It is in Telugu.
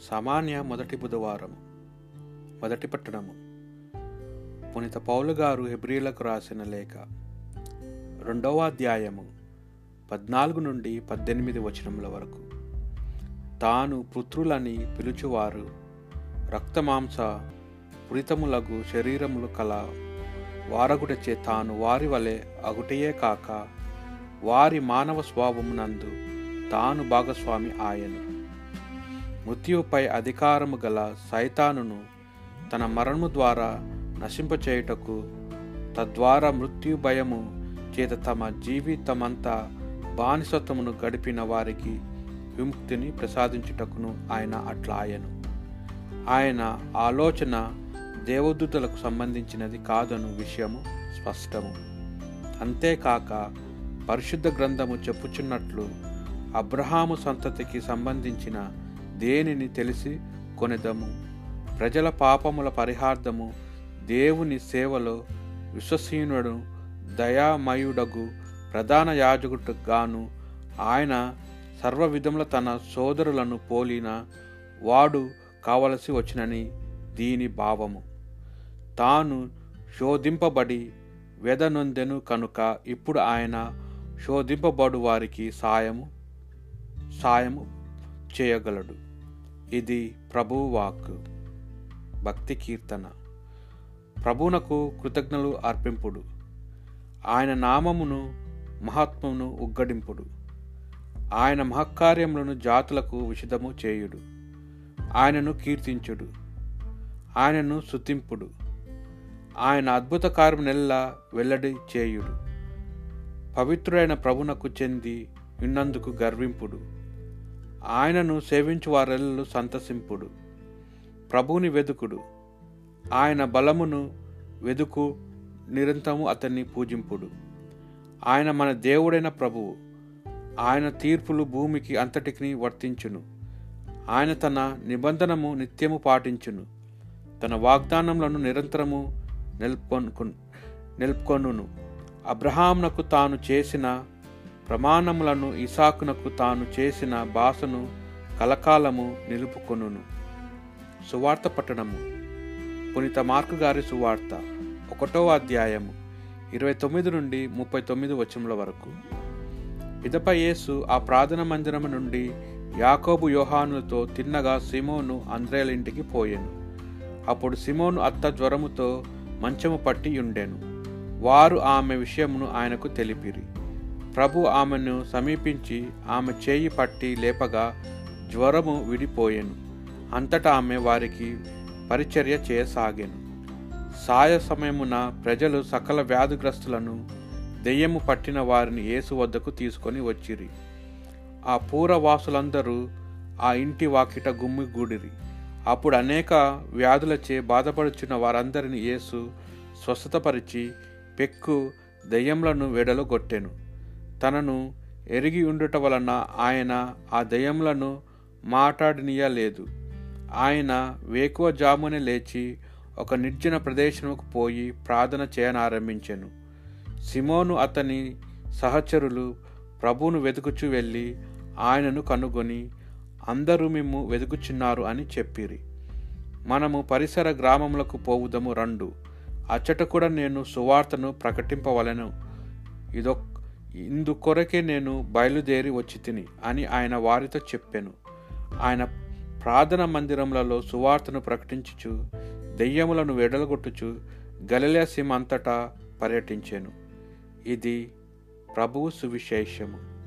సామాన్య మొదటి బుధవారం మొదటి పట్టణము. పునిత పౌలు గారు హెబ్రిలకు రాసిన లేఖ రెండవ అధ్యాయము పద్నాలుగు నుండి పద్దెనిమిది వచనముల వరకు. తాను పుత్రులని పిలుచువారు రక్తమాంస పురితములగు శరీరములు కల వారగుటచే తాను వారి వలె అగుటయే కాక వారి మానవ స్వభావమునందు తాను భాగస్వామి ఆయను. మృత్యువుపై అధికారము గల సైతానును తన మరణము ద్వారా నశింపచేయుటకు తద్వారా మృత్యు భయము చేత తమ జీవితమంతా బానిసత్వమును గడిపిన వారికి విముక్తిని ప్రసాదించుటకును ఆయన అట్లా ఆయను. ఆయన ఆలోచన దేవదూతలకు సంబంధించినది కాదను విషయము స్పష్టము. అంతేకాక పరిశుద్ధ గ్రంథము చెప్పుచున్నట్లు అబ్రహాము సంతతికి సంబంధించిన దేనిని తెలిసి కొనిదము? ప్రజల పాపముల పరిహార్థము దేవుని సేవలో విశ్వసీనుడు దయామయుడగు ప్రధాన యాజకుడు గాను ఆయన సర్వ విధముల తన సోదరులను పోలిన వాడు కావలసి వచ్చినని దీని భావము. తాను శోధింపబడి వెదనొందెను కనుక ఇప్పుడు ఆయన శోధింపబడు వారికి సాయము సాయము చేయగలడు. ఇది ప్రభువాక్ భక్తి కీర్తన. ప్రభువునకు కృతజ్ఞలు అర్పింపుడు. ఆయన నామమును మహాత్మమును ఉగ్గడింపుడు. ఆయన మహత్కార్యములను జాతులకు విషదము చేయుడు. ఆయనను కీర్తించుడు. ఆయనను శుతింపుడు ఆయన అద్భుత కార్యమునెల్లా వెల్లడి చేయుడు. పవిత్రుడైన ప్రభునకు చెంది విన్నందుకు గర్వింపుడు. ఆయనను సేవించు వారెల్లు సంతసింపుడు ప్రభువుని వెదుకుడు. ఆయన బలమును వెదుకు నిరంతరము అతన్ని పూజింపుడు. ఆయన మన దేవుడైన ప్రభువు. ఆయన తీర్పులు భూమికి అంతటికి వర్తించును. ఆయన తన నిబంధనము నిత్యము పాటించును. తన వాగ్దానములను నిరంతరము నెల్కొను నెల్కొనును. అబ్రహాంనకు తాను చేసిన ప్రమాణములను ఇసాకునకు తాను చేసిన భాషను కలకాలము నిలుపుకొనును. సువార్త పట్టణము. పునీత మార్కు గారి సువార్త ఒకటో అధ్యాయము ఇరవై తొమ్మిది నుండి ముప్పై తొమ్మిది వచనముల వరకు. పిదప యేసు ఆ ప్రార్థన మందిరము నుండి యాకోబు యోహానులతో తిన్నగా సిమోను అంద్రేల ఇంటికి పోయాను. అప్పుడు సిమోను అత్త జ్వరముతో మంచము పట్టి ఉండెను వారు ఆమె విషయమును ఆయనకు తెలిపిరి. ప్రభు ఆమెను సమీపించి ఆమె చేయి పట్టి లేపగా జ్వరము విడిపోయెను. అంతటా ఆమె వారికి పరిచర్య చేయసాగాను. సాయ సమయమున ప్రజలు సకల వ్యాధిగ్రస్తులను దెయ్యము పట్టిన వారిని యేసు వద్దకు తీసుకొని వచ్చిరి. ఆ పూరవాసులందరూ ఆ ఇంటి వాకిట గుమ్మిగూడిరి అప్పుడు అనేక వ్యాధులచే బాధపడుచున్న వారందరిని యేసు స్వస్థతపరిచి పెక్కు దెయ్యములను వెడలగొట్టెను. తనను ఎరిగి ఉండుట వలన ఆయన ఆ దయ్యములను మాట్లాడనీయలేదు ఆయన వేకువ జామునే లేచి ఒక నిర్జన ప్రదేశముకు పోయి ప్రార్థన చేయనారంభించెను. సిమోను అతని సహచరులు ప్రభువును వెతుకుచు వెళ్ళి ఆయనను కనుగొని అందరూ మేము వెతుకుచున్నారు అని చెప్పిరి. మనము పరిసర గ్రామములకు పోవుదము రండు. అచ్చట కూడా నేను సువార్తను ప్రకటింపవలను. ఇదొ ఇందుకొరకే నేను బయలుదేరి వచ్చి తిని అని ఆయన వారితో చెప్పాను. ఆయన ప్రార్థన మందిరములలో సువార్తను ప్రకటించుచు దెయ్యములను వెడలగొట్టుచు గలిలే సీమ అంతటా పర్యటించాను. ఇది ప్రభువు సువిశేషము.